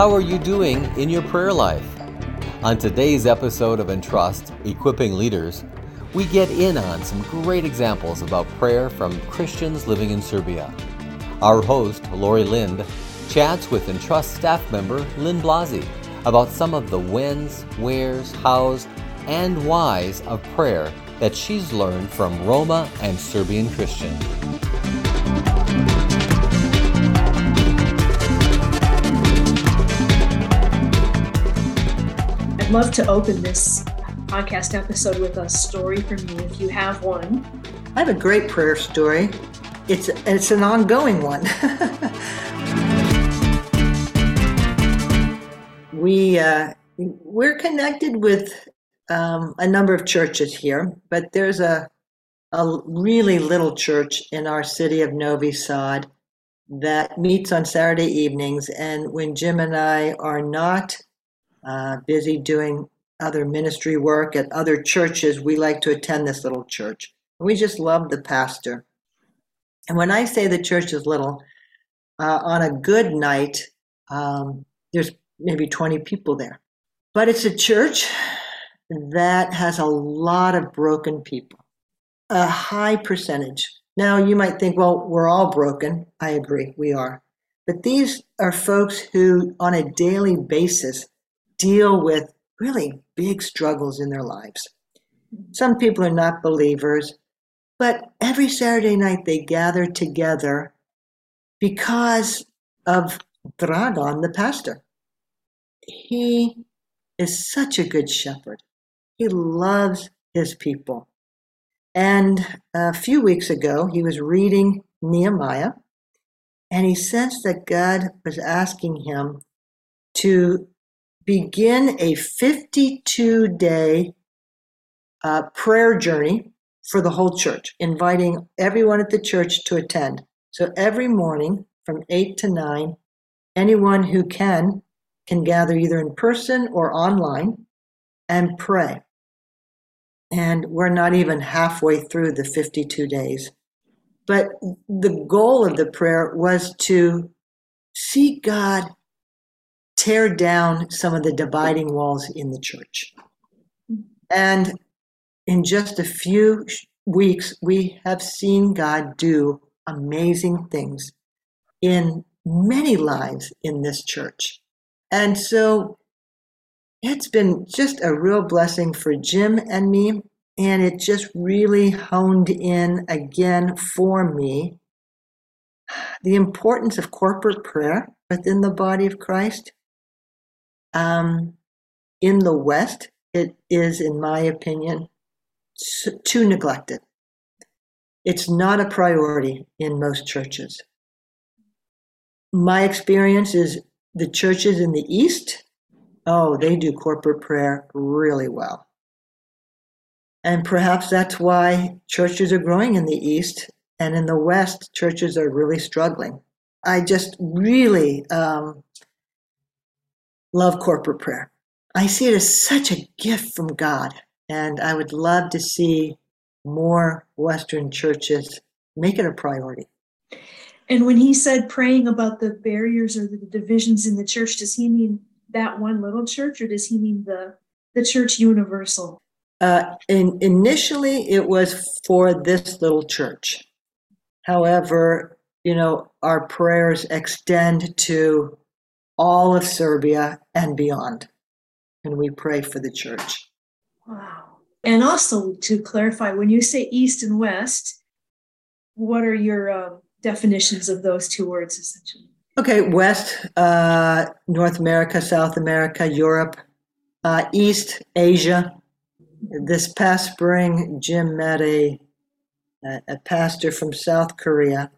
How are you doing in your prayer life? On today's episode of Entrust Equipping Leaders, we get in on some great examples about prayer from Christians living in Serbia. Our host, Laurie Lind, chats with Entrust staff member Lynn Blase about some of the whens, wheres, hows, and whys of prayer that she's learned from Roma and Serbian Christians. I'd love to open this podcast episode with a story from you if you have one. I have a great prayer story. It's it's an ongoing one. we uh, we're connected with um, a number of churches here, but there's a a really little church in our city of Novi Sad that meets on Saturday evenings. And when Jim and I are not uh, busy doing other ministry work at other churches, we like to attend this little church. We just love the pastor. And when I say the church is little, uh, on a good night, um, there's maybe 20 people there. But it's a church that has a lot of broken people, a high percentage. Now, you might think, well, we're all broken. I agree, we are. But these are folks who, on a daily basis, deal with really big struggles in their lives. Some people are not believers, but every Saturday night they gather together because of Dragan, the pastor. He is such a good shepherd. He loves his people. And a few weeks ago, he was reading Nehemiah, and he sensed that God was asking him to begin a 52 day uh, prayer journey for the whole church, inviting everyone at the church to attend. So every morning from 8 to 9, anyone who can can gather either in person or online and pray. And we're not even halfway through the 52 days. But the goal of the prayer was to see God tear down some of the dividing walls in the church. And in just a few weeks, we have seen God do amazing things in many lives in this church. And so it's been just a real blessing for Jim and me. And it just really honed in again for me the importance of corporate prayer within the body of Christ um, in the West, it is, in my opinion, too neglected. It's not a priority in most churches. My experience is the churches in the East, oh, they do corporate prayer really well. And perhaps that's why churches are growing in the East and in the West, churches are really struggling. I just really um, love corporate prayer. I see it as such a gift from God, and I would love to see more Western churches make it a priority. And when he said praying about the barriers or the divisions in the church, does he mean that one little church or does he mean the, the church universal? Uh, in, initially, it was for this little church. However, you know, our prayers extend to all of Serbia and beyond. And we pray for the church. Wow. And also to clarify, when you say East and West, what are your uh, definitions of those two words essentially? Okay, West, uh, North America, South America, Europe, uh, East, Asia. This past spring, Jim met a, a pastor from South Korea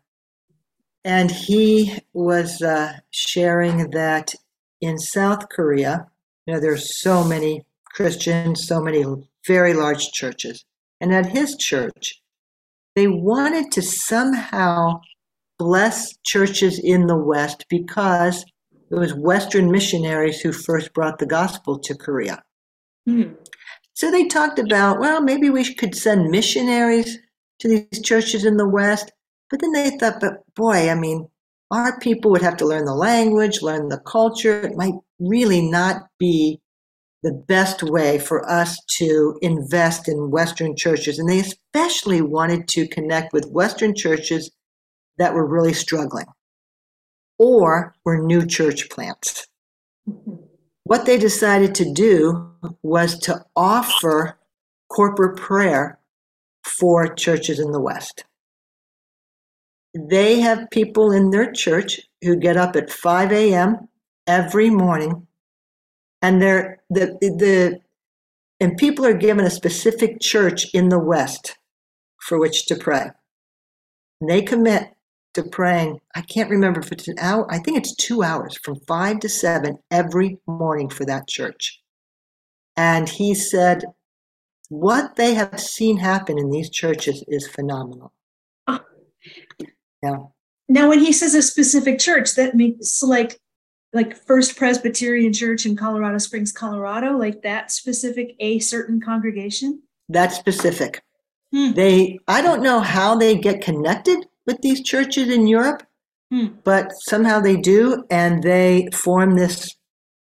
and he was uh, sharing that in South Korea, you know, there's so many Christians, so many very large churches. And at his church, they wanted to somehow bless churches in the West because it was Western missionaries who first brought the gospel to Korea. Mm. So they talked about, well, maybe we could send missionaries to these churches in the West. But then they thought, but boy, I mean, our people would have to learn the language, learn the culture. It might really not be the best way for us to invest in Western churches. And they especially wanted to connect with Western churches that were really struggling or were new church plants. What they decided to do was to offer corporate prayer for churches in the West. They have people in their church who get up at 5 a.m. every morning and they're the the and people are given a specific church in the West for which to pray. And they commit to praying. I can't remember if it's an hour. I think it's two hours from five to seven every morning for that church. And he said, what they have seen happen in these churches is phenomenal. Yeah. Now, when he says a specific church, that makes like like First Presbyterian Church in Colorado Springs, Colorado, like that specific a certain congregation? That specific. Hmm. They I don't know how they get connected with these churches in Europe, hmm. but somehow they do and they form this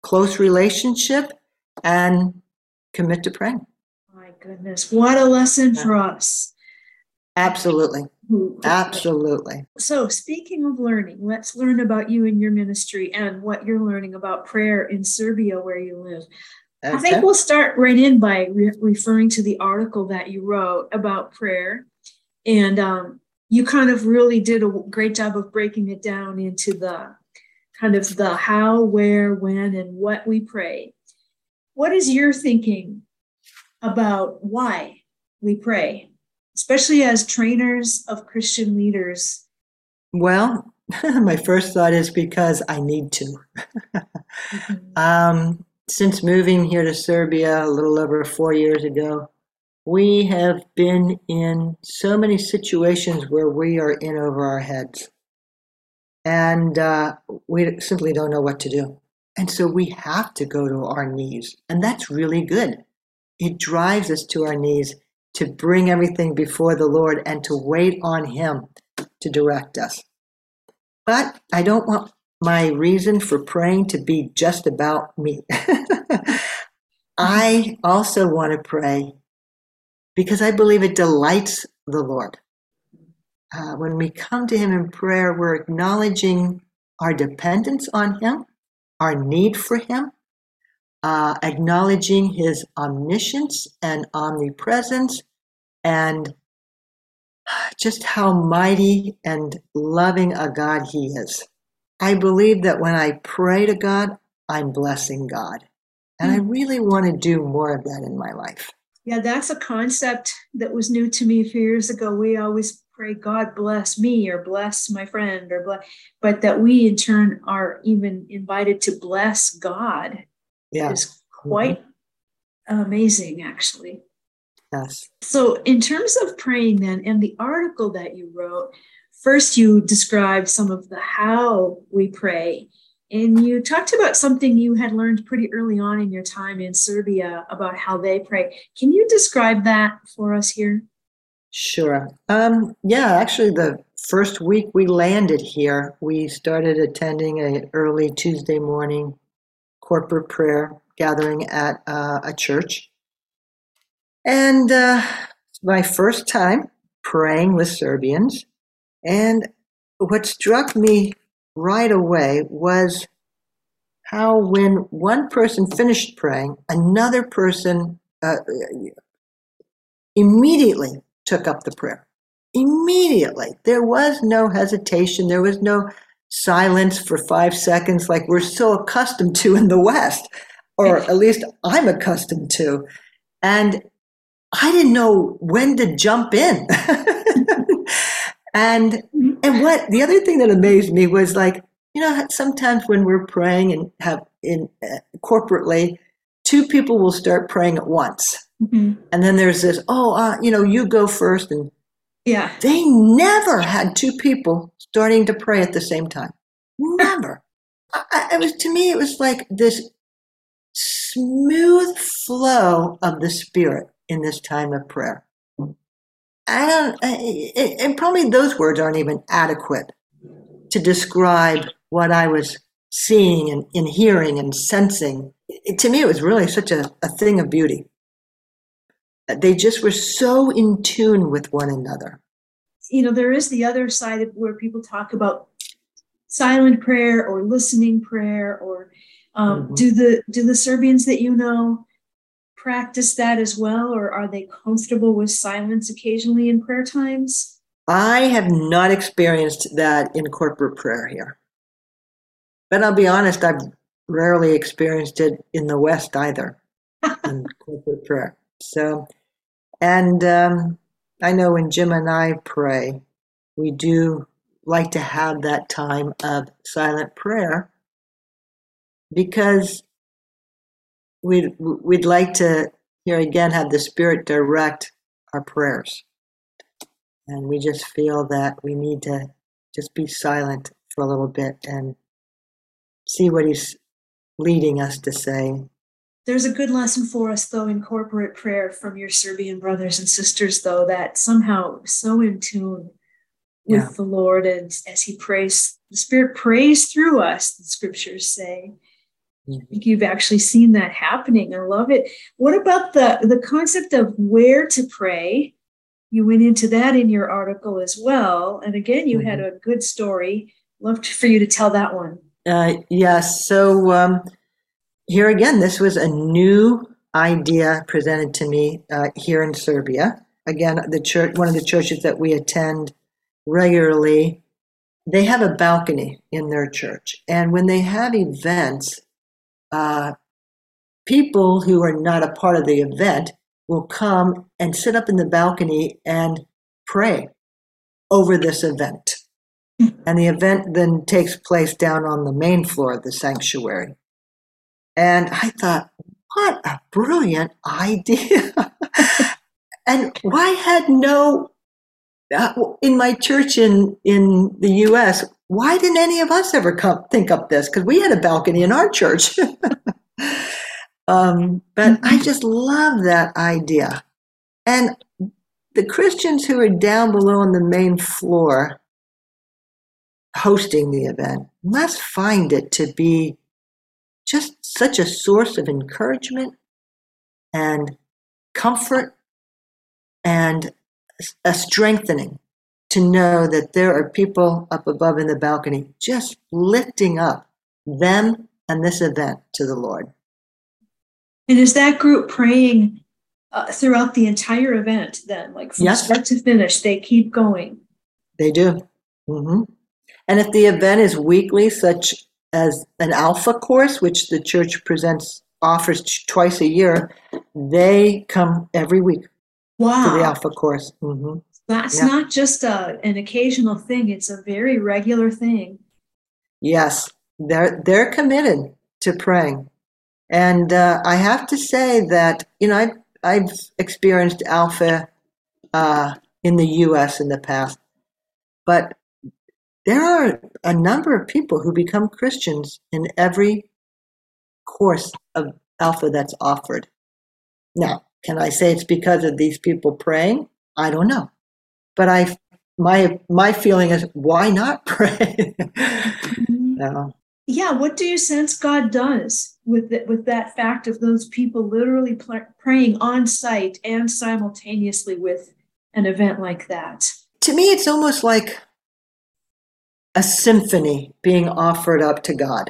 close relationship and commit to praying. My goodness, what a lesson yeah. for us. Absolutely. Absolutely. So, speaking of learning, let's learn about you and your ministry and what you're learning about prayer in Serbia, where you live. Okay. I think we'll start right in by re- referring to the article that you wrote about prayer. And um, you kind of really did a great job of breaking it down into the kind of the how, where, when, and what we pray. What is your thinking about why we pray? Especially as trainers of Christian leaders? Well, my first thought is because I need to. mm-hmm. um, since moving here to Serbia a little over four years ago, we have been in so many situations where we are in over our heads. And uh, we simply don't know what to do. And so we have to go to our knees. And that's really good. It drives us to our knees to bring everything before the Lord and to wait on Him to direct us. But I don't want my reason for praying to be just about me. I also want to pray because I believe it delights the Lord. Uh, when we come to Him in prayer, we're acknowledging our dependence on Him, our need for Him, uh, acknowledging his omniscience and omnipresence, and just how mighty and loving a God he is. I believe that when I pray to God, I'm blessing God. And I hmm. really want to do more of that in my life. Yeah, that's a concept that was new to me a few years ago. We always pray, God bless me or bless my friend or bless, but that we in turn are even invited to bless God yeah. is quite mm-hmm. amazing, actually. Yes. So, in terms of praying, then, and the article that you wrote, first you described some of the how we pray. And you talked about something you had learned pretty early on in your time in Serbia about how they pray. Can you describe that for us here? Sure. Um, yeah, actually, the first week we landed here, we started attending an early Tuesday morning corporate prayer gathering at uh, a church. And uh, my first time praying with Serbians. And what struck me right away was how, when one person finished praying, another person uh, immediately took up the prayer. Immediately. There was no hesitation. There was no silence for five seconds like we're so accustomed to in the West, or at least I'm accustomed to. And I didn't know when to jump in. and and what the other thing that amazed me was like, you know, sometimes when we're praying and have in uh, corporately, two people will start praying at once. Mm-hmm. And then there's this, oh, uh, you know, you go first and yeah. They never had two people starting to pray at the same time. Never. I, it was to me it was like this smooth flow of the spirit in this time of prayer. I don't, and probably those words aren't even adequate to to describe what I was seeing and, and hearing and sensing. It, to me, it was really such a, a thing of beauty. They just were so in tune with one another. You know, there is the other side of where people talk about silent prayer or listening prayer or um, mm-hmm. do the do the serbians that you know practice that as well or are they comfortable with silence occasionally in prayer times? I have not experienced that in corporate prayer here. But i'll be honest i've rarely experienced it in the west either in corporate prayer. So and um, i know when jim and i pray we do like to have that time of silent prayer because we'd, we'd like to here again have the Spirit direct our prayers. And we just feel that we need to just be silent for a little bit and see what He's leading us to say. There's a good lesson for us, though, in corporate prayer from your Serbian brothers and sisters, though, that somehow so in tune with yeah. the Lord and as He prays, the Spirit prays through us, the scriptures say. I think you've actually seen that happening. I love it. What about the, the concept of where to pray? You went into that in your article as well. And again, you mm-hmm. had a good story. Love for you to tell that one. Uh, yes. So um, here again, this was a new idea presented to me uh, here in Serbia. Again, the church, one of the churches that we attend regularly, they have a balcony in their church. And when they have events, people who are not a part of the event will come and sit up in the balcony and pray over this event. And the event then takes place down on the main floor of the sanctuary. And I thought, what a brilliant idea. and why had no uh, in my church in in the U.S. Why didn't any of us ever come think up this? Because we had a balcony in our church. um, but I mm-hmm. just love that idea, and the Christians who are down below on the main floor hosting the event must find it to be just such a source of encouragement and comfort and a strengthening to know that there are people up above in the balcony just lifting up them and this event to the Lord. And is that group praying uh, throughout the entire event then? Like from yes. start to finish, they keep going? They do. Mm-hmm. And if the event is weekly, such as an alpha course, which the church presents, offers twice a year, they come every week. Wow. To the Alpha course. Mm-hmm. That's yeah. not just a, an occasional thing, it's a very regular thing. Yes, they're, they're committed to praying. And uh, I have to say that, you know, I've, I've experienced Alpha uh, in the US in the past, but there are a number of people who become Christians in every course of Alpha that's offered. Now, can I say it's because of these people praying? I don't know. But I my my feeling is why not pray? Mm-hmm. no. Yeah, what do you sense God does with the, with that fact of those people literally pl- praying on site and simultaneously with an event like that? To me, it's almost like a symphony being offered up to God.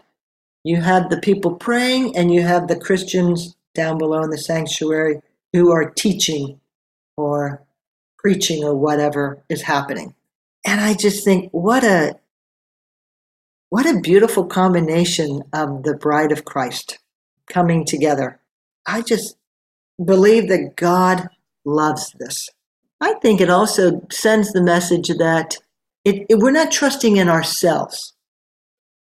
You have the people praying, and you have the Christians down below in the sanctuary who are teaching or preaching or whatever is happening. And I just think what a what a beautiful combination of the bride of Christ coming together. I just believe that God loves this. I think it also sends the message that it, it, we're not trusting in ourselves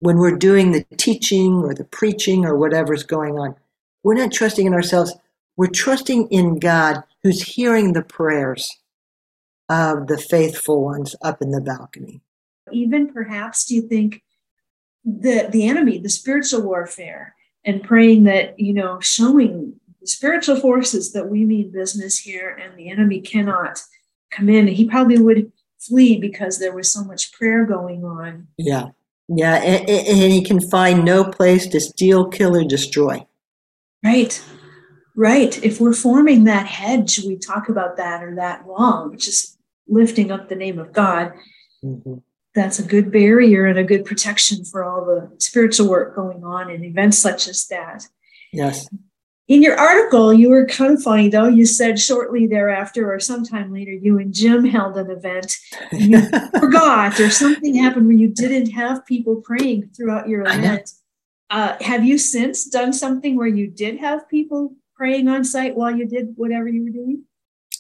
when we're doing the teaching or the preaching or whatever's going on. We're not trusting in ourselves. We're trusting in God who's hearing the prayers of the faithful ones up in the balcony. Even perhaps, do you think the, the enemy, the spiritual warfare, and praying that, you know, showing the spiritual forces that we mean business here and the enemy cannot come in, he probably would flee because there was so much prayer going on. Yeah. Yeah. And, and he can find no place to steal, kill, or destroy. Right. Right. If we're forming that hedge, we talk about that or that wall, just lifting up the name of God. Mm-hmm. That's a good barrier and a good protection for all the spiritual work going on in events such as that. Yes. In your article, you were kind of funny though. You said shortly thereafter or sometime later, you and Jim held an event. You forgot, or something happened where you didn't have people praying throughout your event. Uh, have you since done something where you did have people praying on site while you did whatever you were doing?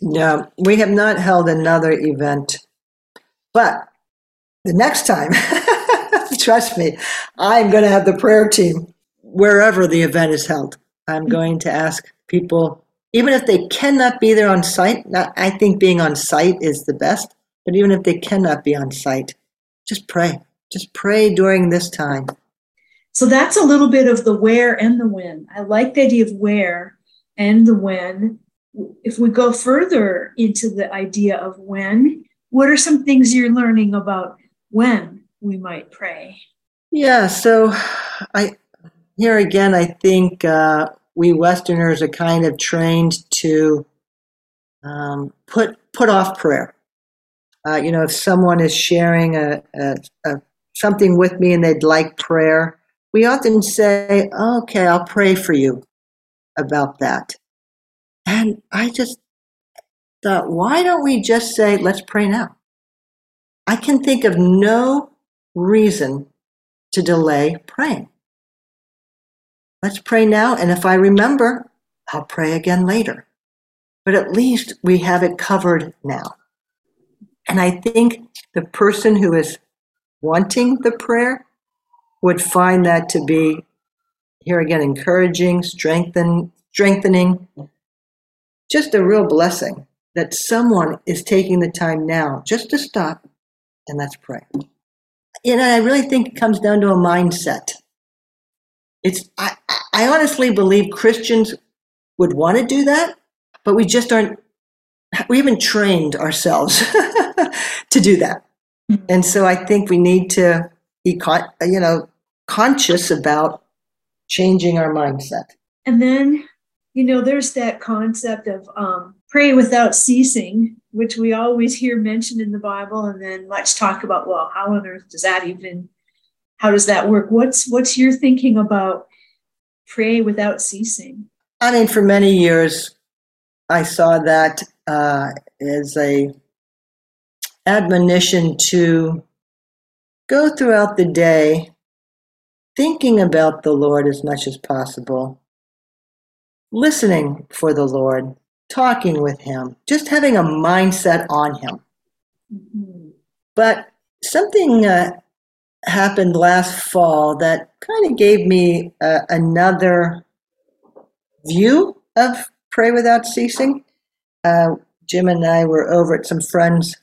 No, we have not held another event. But the next time, trust me, I'm going to have the prayer team wherever the event is held. I'm going to ask people, even if they cannot be there on site, not, I think being on site is the best, but even if they cannot be on site, just pray. Just pray during this time. So that's a little bit of the where and the when. I like the idea of where and the when. If we go further into the idea of when, what are some things you're learning about when we might pray? Yeah, so I here again, I think uh, we Westerners are kind of trained to um, put put off prayer. Uh, you know, if someone is sharing a, a, a, something with me and they'd like prayer, we often say, "Okay, I'll pray for you about that." And I just thought, why don't we just say, "Let's pray now"? I can think of no reason to delay praying. Let's pray now, and if I remember, I'll pray again later. But at least we have it covered now. And I think the person who is wanting the prayer would find that to be, here again, encouraging, strengthen, strengthening, just a real blessing that someone is taking the time now just to stop and let's pray. You know, I really think it comes down to a mindset. It's I, I honestly believe Christians would want to do that, but we just aren't we haven't trained ourselves to do that. Mm-hmm. And so I think we need to be con- you know conscious about changing our mindset. And then you know there's that concept of um, pray without ceasing which we always hear mentioned in the bible and then much talk about well how on earth does that even how does that work? What's what's your thinking about pray without ceasing? I mean, for many years, I saw that uh, as a admonition to go throughout the day thinking about the Lord as much as possible, listening for the Lord, talking with Him, just having a mindset on Him. Mm-hmm. But something uh, happened last fall that kind of gave me uh, another view of Pray Without Ceasing. Uh, Jim and I were over at some friend's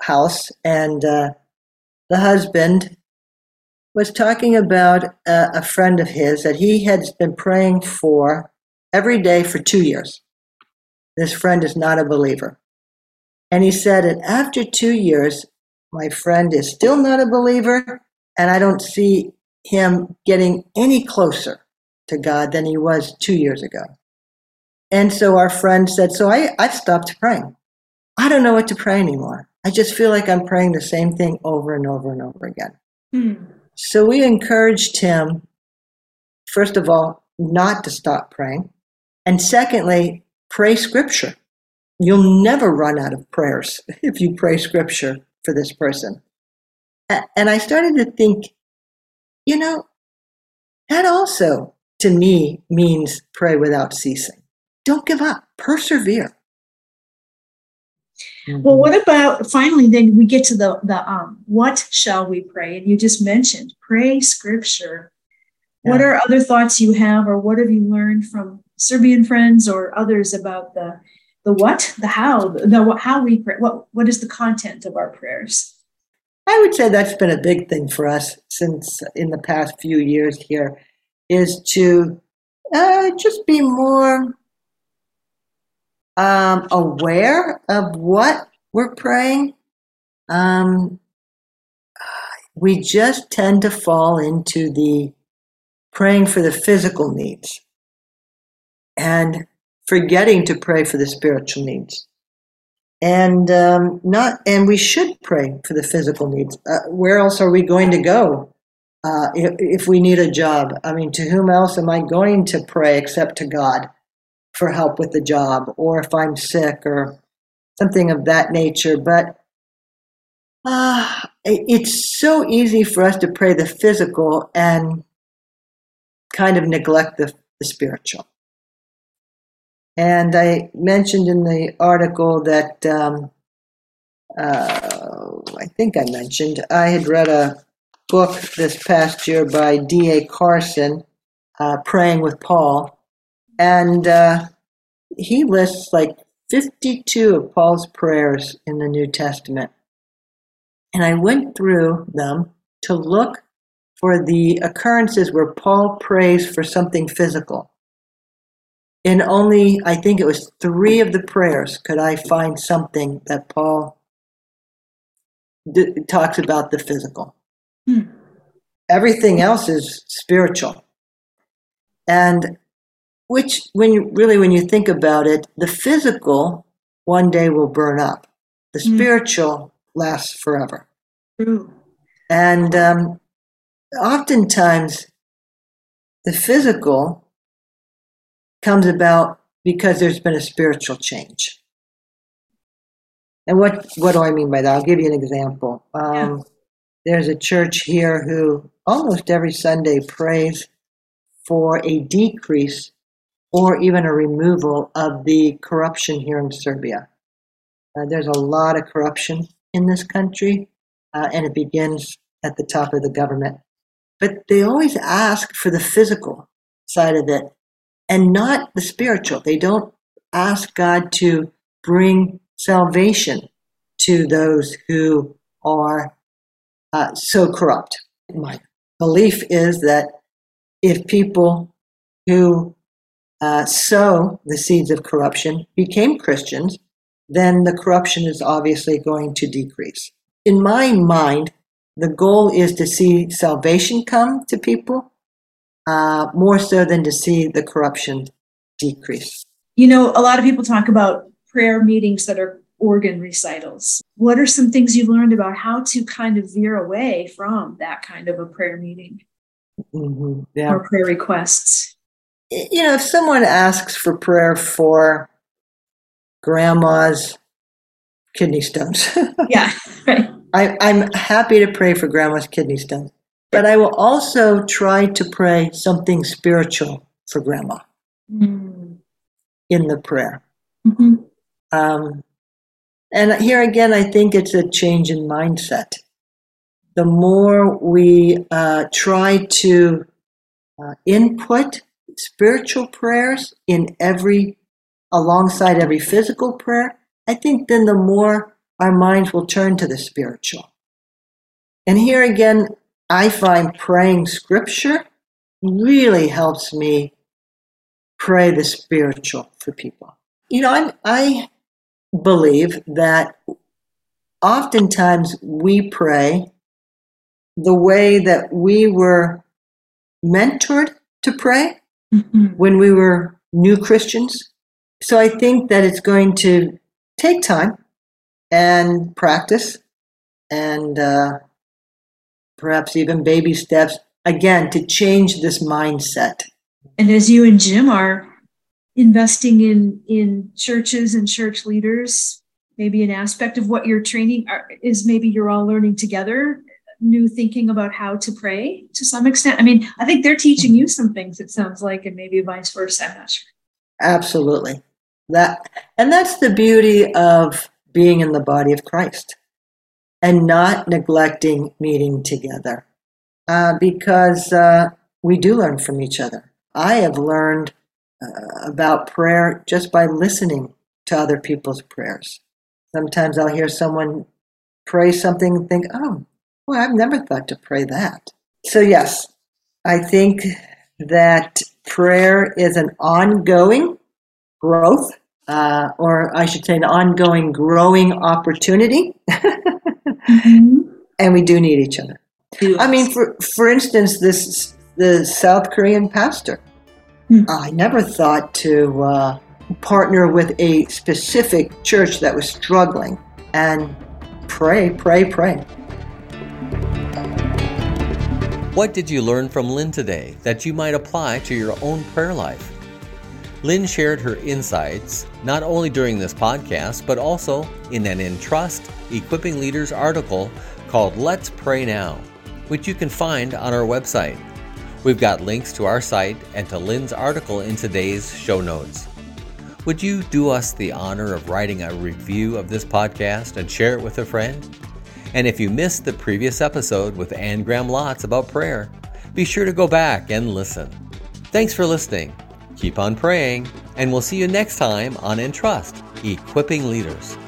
house, and uh, the husband was talking about uh, a friend of his that he had been praying for every day for two years. This friend is not a believer. And he said that after two years, my friend is still not a believer, and I don't see him getting any closer to God than he was two years ago. And so our friend said, So I, I've stopped praying. I don't know what to pray anymore. I just feel like I'm praying the same thing over and over and over again. Mm. So we encouraged him, first of all, not to stop praying. And secondly, pray scripture. You'll never run out of prayers if you pray scripture for this person. And I started to think, you know, that also to me means pray without ceasing. Don't give up, persevere. Well, what about finally? Then we get to the the um, what shall we pray? And you just mentioned pray scripture. Yeah. What are other thoughts you have, or what have you learned from Serbian friends or others about the the what, the how, the how we pray? What what is the content of our prayers? I would say that's been a big thing for us since in the past few years here is to uh, just be more um, aware of what we're praying. um, we just tend to fall into the praying for the physical needs and forgetting to pray for the spiritual needs. And um, not and we should pray for the physical needs. Uh, where else are we going to go uh, if, if, we need a job? I mean to whom else am i going to pray except to god for help with the job or if i'm sick or something of that nature? But uh, it's so easy for us to pray the physical and kind of neglect the, the spiritual and I mentioned in the article that um, uh, I think I mentioned I had read a book this past year by D.A. Carson, uh, Praying with Paul, and uh, he lists like 52 of Paul's prayers in the New Testament. And I went through them to look for the occurrences where Paul prays for something physical. In only, I think it was three of the prayers, could I find something that Paul d- talks about the physical. Hmm. Everything else is spiritual. And which, when you really, when you think about it, the physical one day will burn up, the hmm. spiritual lasts forever. True. And um, oftentimes, the physical comes about because there's been a spiritual change. And what, what do I mean by that? I'll give you an example. Um, yeah. There's a church here who almost every Sunday prays for a decrease or even a removal of the corruption here in Serbia. Uh, there's a lot of corruption in this country, uh, and it begins at the top of the government. But they always ask for the physical side of it and not the spiritual. They don't ask God to bring salvation to those who are uh, so corrupt. My belief is that if people who uh, sow the seeds of corruption became Christians, then the corruption is obviously going to decrease. In my mind, the goal is to see salvation come to people more so than to see the corruption decrease. You know, a lot of people talk about prayer meetings that are organ recitals. What are some things you've learned about how to kind of veer away from that kind of a prayer meeting mm-hmm. yeah. or prayer requests? You know, if someone asks for prayer for grandma's kidney stones, yeah, right. I, I'm happy to pray for grandma's kidney stones. But I will also try to pray something spiritual for grandma mm. in the prayer. Mm-hmm. Um, and here again, I think it's a change in mindset. The more we uh, try to uh, input spiritual prayers in every, alongside every physical prayer, I think then the more our minds will turn to the spiritual. And here again, I find praying scripture really helps me pray the spiritual for people. You know, I'm, I believe that oftentimes we pray the way that we were mentored to pray mm-hmm. when we were new Christians. So I think that it's going to take time and practice and uh, perhaps even baby steps, again, to change this mindset. And as you and Jim are investing in, in churches and church leaders, maybe an aspect of what you're training are, is maybe you're all learning together new thinking about how to pray to some extent. I mean, I think they're teaching you some things, it sounds like, and maybe vice versa. I'm not sure. Absolutely. That and that's the beauty of being in the body of Christ and not neglecting meeting together uh, because uh, we do learn from each other. I have learned uh, about prayer just by listening to other people's prayers. Sometimes I'll hear someone pray something and think, oh, well, I've never thought to pray that. So, yes, I think that prayer is an ongoing growth, uh, or I should say, an ongoing growing opportunity mm-hmm. and we do need each other. Yes. I mean, for for instance, this the South Korean pastor. Hmm. I never thought to uh, partner with a specific church that was struggling and pray, pray, pray. What did you learn from Lynn today that you might apply to your own prayer life? Lynn shared her insights not only during this podcast, but also in an Entrust Equipping Leaders article called Let's Pray Now, which you can find on our website. We've got links to our site and to Lynn's article in today's show notes. Would you do us the honor of writing a review of this podcast and share it with a friend? And if you missed the previous episode with Anne Graham Lotz about prayer, be sure to go back and listen. Thanks for listening. Keep on praying, and we'll see you next time on Entrust Equipping Leaders.